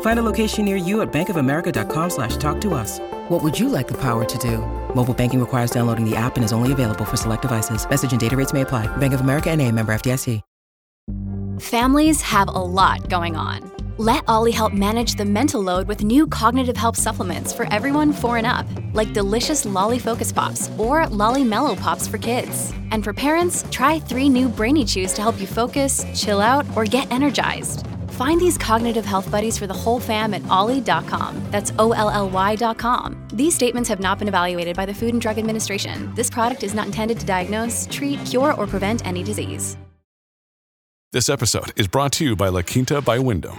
Find a location near you at bankofamerica.com slash talk to us. What would you like the power to do? Mobile banking requires downloading the app and is only available for select devices. Message and data rates may apply. Bank of America and a member FDIC. Families have a lot going on. Let Olly help manage the mental load with new cognitive help supplements for everyone four and up, like delicious Lolly Focus Pops or Lolly Mellow Pops for kids. And for parents, try three new Brainy Chews to help you focus, chill out, or get energized. Find these cognitive health buddies for the whole fam at olly.com. That's O L L Y.com. These statements have not been evaluated by the Food and Drug Administration. This product is not intended to diagnose, treat, cure, or prevent any disease. This episode is brought to you by La Quinta by Wyndham.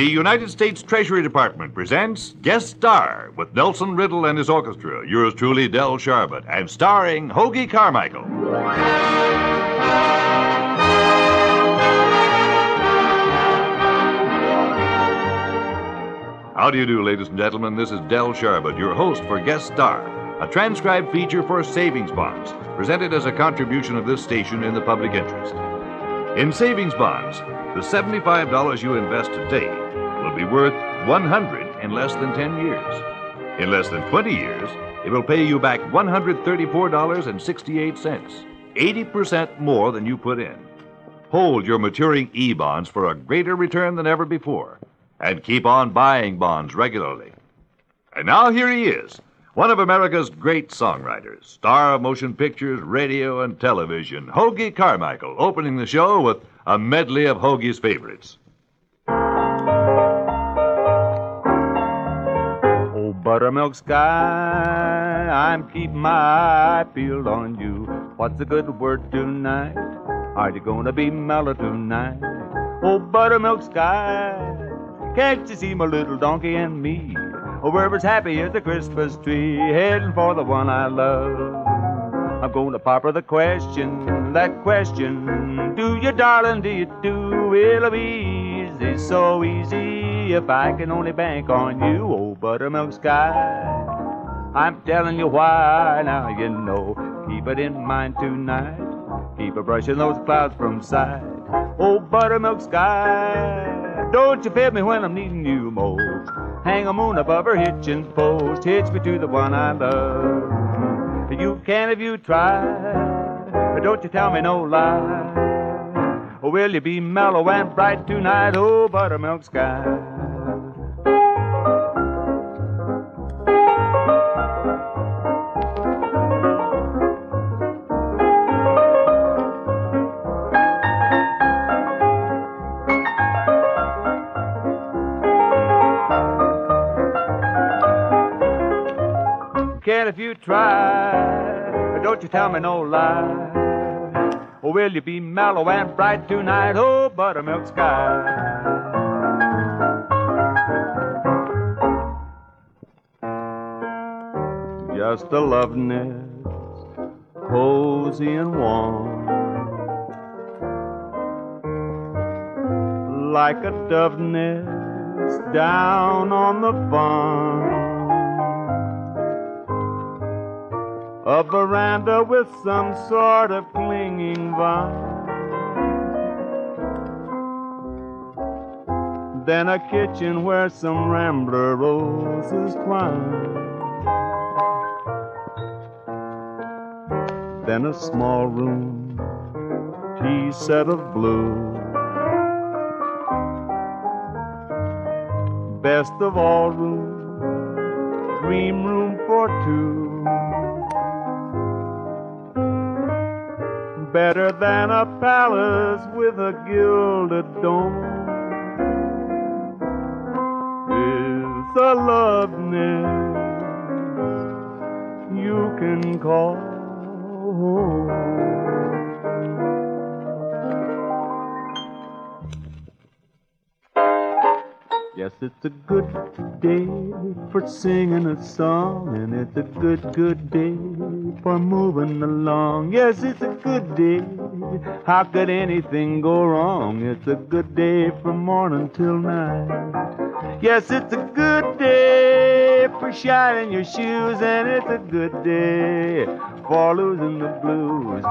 The United States Treasury Department presents Guest Star with Nelson Riddle and his orchestra, yours truly, Del Sharbutt, and starring Hoagy Carmichael. How do you do, ladies and gentlemen? This is Del Sharbutt, your host for Guest Star, a transcribed feature for savings bonds, presented as a contribution of this station in the public interest. In savings bonds, the $75 you invest today will be worth 100 in less than 10 years. In less than 20 years, it will pay you back $134.68, 80% more than you put in. Hold your maturing E bonds for a greater return than ever before, and keep on buying bonds regularly. And now here he is, one of America's great songwriters, star of motion pictures, radio, and television, Hoagy Carmichael, opening the show with a medley of Hoagy's favorites. Buttermilk sky, I'm keeping my eye peeled on you. What's a good word tonight? Are you gonna be mellow tonight? Oh, buttermilk sky, can't you see my little donkey and me? Oh, we're as happy as a Christmas tree, heading for the one I love. I'm gonna pop her the question, that question. Do you, darling, do you do? It'll be easy, so easy if I can only bank on you, oh buttermilk sky. I'm telling you why, now you know. Keep it in mind tonight. Keep a brushing those clouds from sight. Oh buttermilk sky, don't you fib me when I'm needing you most. Hang a moon above her hitching post, hitch me to the one I love. You can if you try, but don't you tell me no lie. Or will you be mellow and bright tonight, oh buttermilk sky? Can if you try, but don't you tell me no lie. Will you be mellow and bright tonight, oh buttermilk sky? Just a love nest, cozy and warm, like a dove nest down on the farm. A veranda with some sort of clinging vine. Then a kitchen where some rambler roses twine. Then a small room, tea set of blue. best of all rooms, dream room for two. Better than a palace with a gilded dome. It's a love nest you can call home. Yes, it's a good day for singing a song, and it's a good, good day for moving along. Yes, it's a good day. How could anything go wrong? It's a good day from morning till night. Yes, it's a good day for shining your shoes, and it's a good day for losing the blues.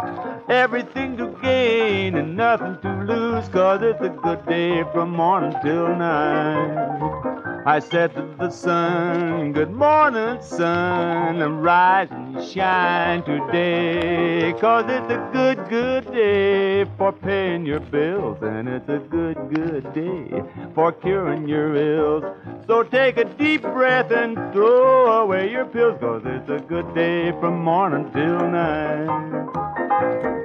Everything to gain and nothing to lose, cause it's a good day from morning till night. I said to the sun, Good morning, sun. I'm rising, shine today. Cause it's a good, good day for paying your bills. And it's a good, good day for curing your ills. So take a deep breath and throw away your pills. Cause it's a good day from morning till night.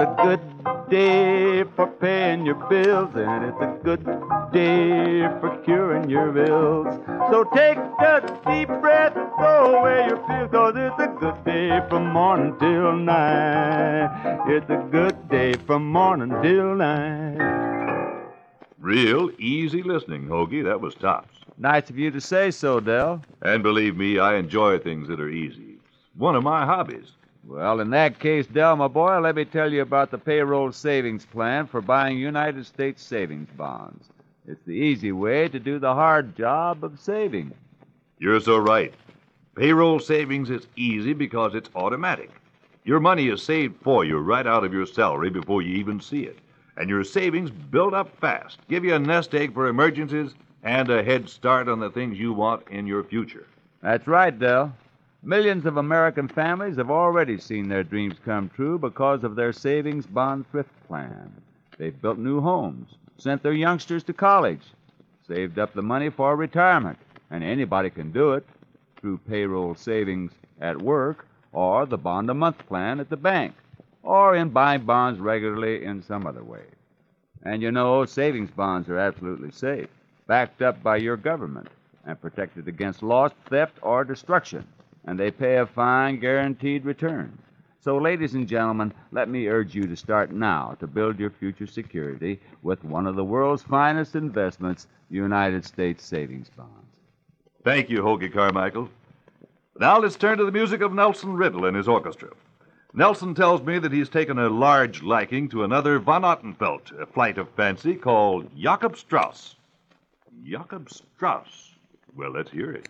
A good day for paying your bills, and it's a good day for curing your ills. So take a deep breath and throw away your pills, cause it's a good day from morning till night. It's a good day from morning till night. Real easy listening, Hoagy. That was tops. Nice of you to say so, Del. And believe me, I enjoy things that are easy. It's one of my hobbies. Well, in that case, Del, my boy, let me tell you about the payroll savings plan for buying United States savings bonds. It's the easy way to do the hard job of saving. You're so right. Payroll savings is easy because it's automatic. Your money is saved for you right out of your salary before you even see it. And your savings build up fast, give you a nest egg for emergencies, and a head start on the things you want in your future. That's right, Del. Millions of American families have already seen their dreams come true because of their savings bond thrift plan. They've built new homes, sent their youngsters to college, saved up the money for retirement, and anybody can do it through payroll savings at work or the bond a month plan at the bank or in buying bonds regularly in some other way. And you know, savings bonds are absolutely safe, backed up by your government, and protected against loss, theft, or destruction. And they pay a fine, guaranteed return. So, ladies and gentlemen, let me urge you to start now to build your future security with one of the world's finest investments, United States savings bonds. Thank you, Hoagy Carmichael. Now let's turn to the music of Nelson Riddle and his orchestra. Nelson tells me that he's taken a large liking to another von Ottenfeld, a flight of fancy called Jakob Strauss. Jakob Strauss. Well, let's hear it.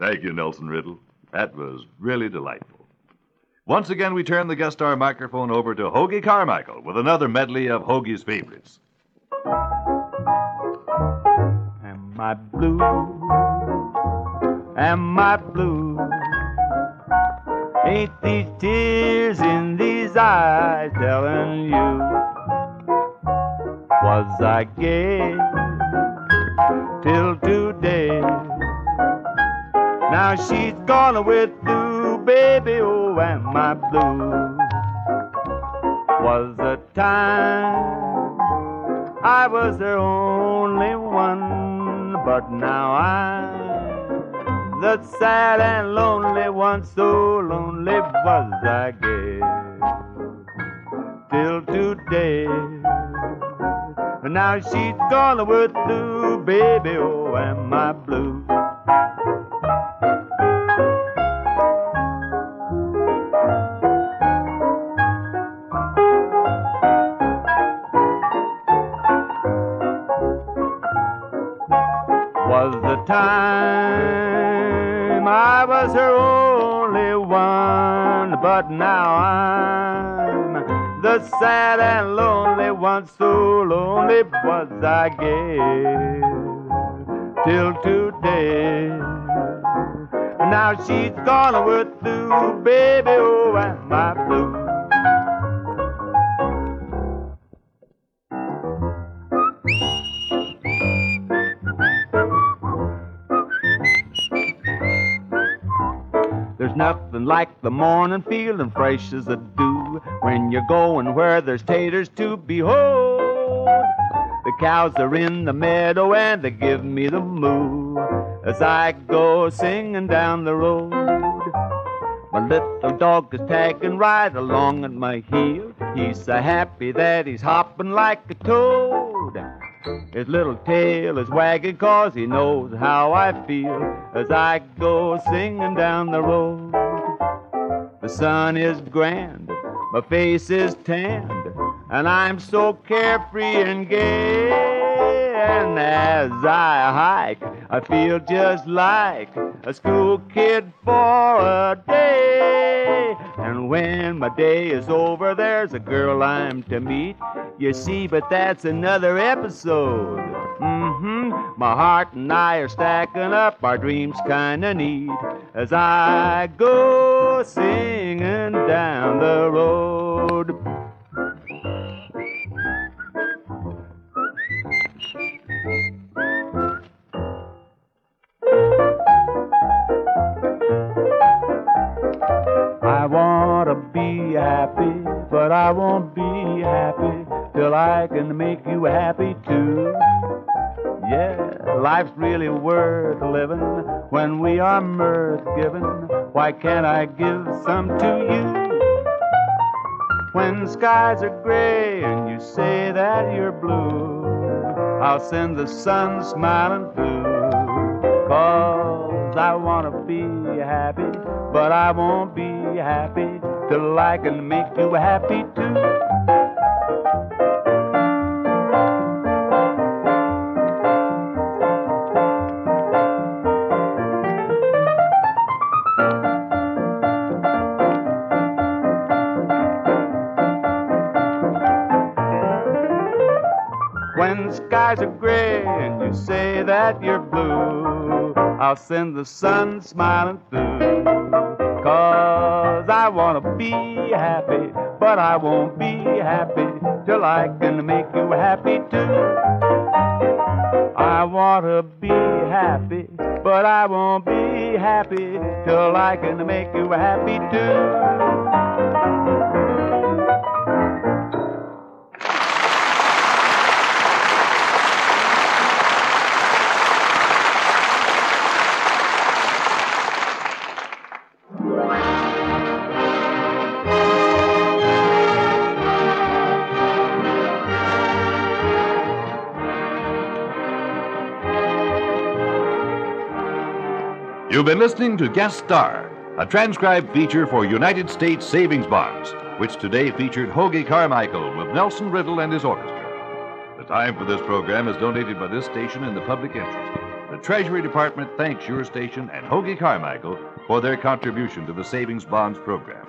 You, Nelson Riddle. That was really delightful. Once again, we turn the guest star microphone over to Hoagy Carmichael with another medley of Hoagy's favorites. Am I blue? Am I blue? Ain't these tears in these eyes telling you? Was I gay Now she's gone with you, baby. Oh, am I blue? Was the time I was the only one, but now I'm the sad and lonely one. So lonely was I, guess, till today. Now she's gone with you, baby. Oh, am I but now I'm the sad and lonely one. So lonely was I, guess, till today. Now she's gone with you, baby. Oh, am I blue? Nothing like the morning feeling fresh as a dew when you're going where there's taters to behold. The cows are in the meadow and they give me the moo as I go singing down the road. My little dog is tagging right along at my heel. He's so happy that he's hopping like a toad. His little tail is wagging 'cause he knows how I feel as I go singing down the road. The sun is grand, my face is tanned, and I'm so carefree and gay. And as I hike, I feel just like a school kid for a day. When my day is over, there's a girl I'm to meet. You see, but that's another episode. Mm-hmm. My heart and I are stacking up, our dreams kinda neat. As I go singing down the road. But I won't be happy till I can make you happy too. Yeah, life's really worth living when we are mirth given. Why can't I give some to you? When skies are gray and you say that you're blue, I'll send the sun smiling through. Cause I wanna be happy, but I won't be happy till I can make you happy too. When skies are gray and you say that you're blue, I'll send the sun smiling through. Cause I wanna be happy, but I won't be happy till I can make you happy too. I wanna be happy, but I won't be happy till I can make you happy too. You've been listening to Guest Star, a transcribed feature for United States Savings Bonds, which today featured Hoagy Carmichael with Nelson Riddle and his orchestra. The time for this program is donated by this station in the public interest. The Treasury Department thanks your station and Hoagy Carmichael for their contribution to the Savings Bonds program.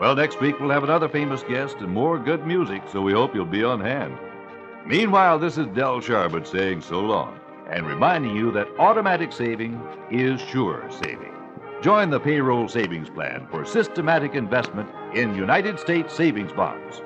Well, next week we'll have another famous guest and more good music, so we hope you'll be on hand. Meanwhile, this is Del Sharbutt saying so long and reminding you that automatic saving is sure saving. Join the payroll savings plan for systematic investment in United States savings bonds.